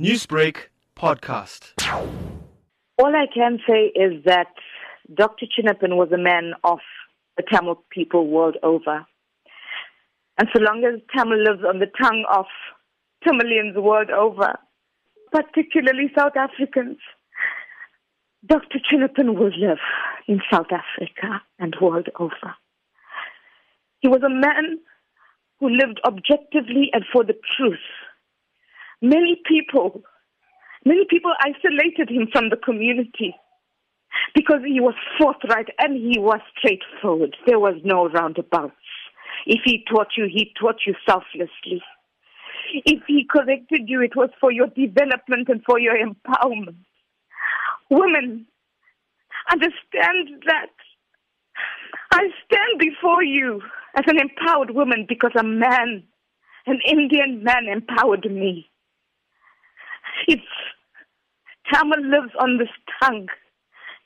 Newsbreak podcast. All I can say is that Dr. Chinappan was a man of the Tamil people world over. And so long as Tamil lives on the tongue of Tamilians world over, particularly South Africans, Dr. Chinappan will live in South Africa and world over. He was a man who lived objectively and for the truth many people, many people isolated him from the community because he was forthright and he was straightforward. There was no roundabouts. If he taught you, he taught you selflessly. If he corrected you, it was for your development and for your empowerment. Women, understand that I stand before you as an empowered woman because a man, an Indian man, empowered me. If Tamil lives on this tongue,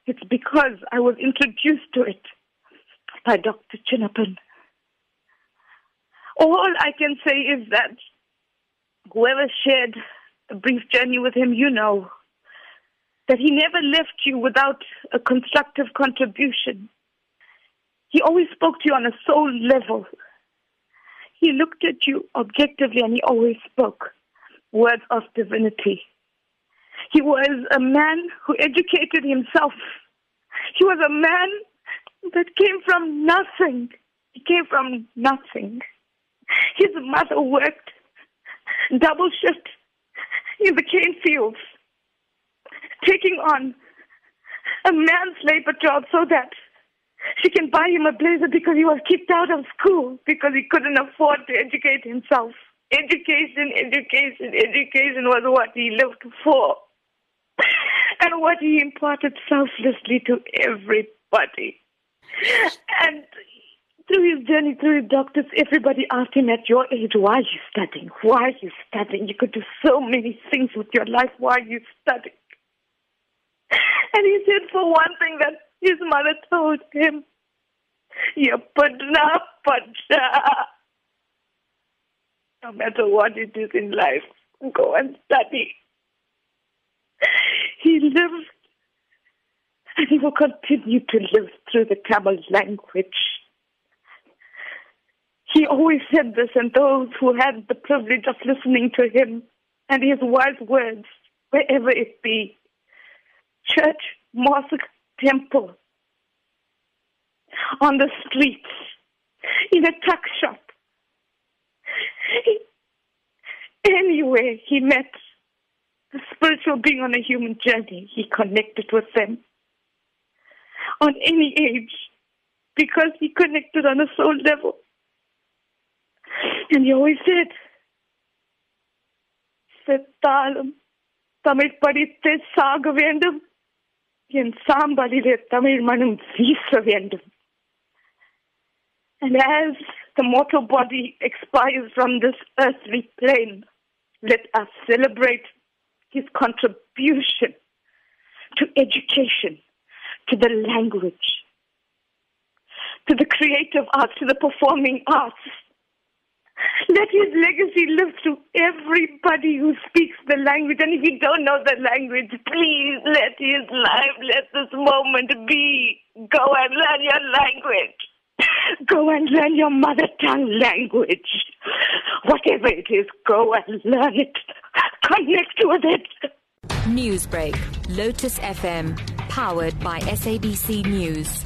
it's because I was introduced to it by Dr. Chinappan. All I can say is that whoever shared a brief journey with him, you know that he never left you without a constructive contribution. He always spoke to you on a soul level. He looked at you objectively and he always spoke words of divinity. He was a man who educated himself. He was a man that came from nothing. He came from nothing. His mother worked double shift in the cane fields, taking on a man's labor job so that she can buy him a blazer because he was kicked out of school because he couldn't afford to educate himself. Education, education, education was what he lived for. and what he imparted selflessly to everybody. And through his journey, through his doctors, everybody asked him at your age, why are you studying? Why are you studying? You could do so many things with your life. Why are you studying? And he said, for one thing, that his mother told him, you Yapadna Padna. No matter what it is in life, go and study. He lived and he will continue to live through the Tamil language. He always said this, and those who had the privilege of listening to him and his wise words, wherever it be, church, mosque, temple, on the streets, in a tuck shop, anywhere he met the spiritual being on a human journey, he connected with them on any age because he connected on a soul level. And he always said, செத்தாலும் தமிழ் படித்து சாக வேண்டும் என் சாம்பலிலே தமிழ் மனம் வீச வேண்டும் And as the mortal body expires from this earthly plane, let us celebrate his contribution to education, to the language, to the creative arts, to the performing arts. Let his legacy live through everybody who speaks the language. And if you don't know the language, please let his life, let this moment be. Go and learn your language. Go and learn your mother tongue language. Whatever it is, go and learn it. Connect with it. Newsbreak, Lotus FM, powered by SABC News.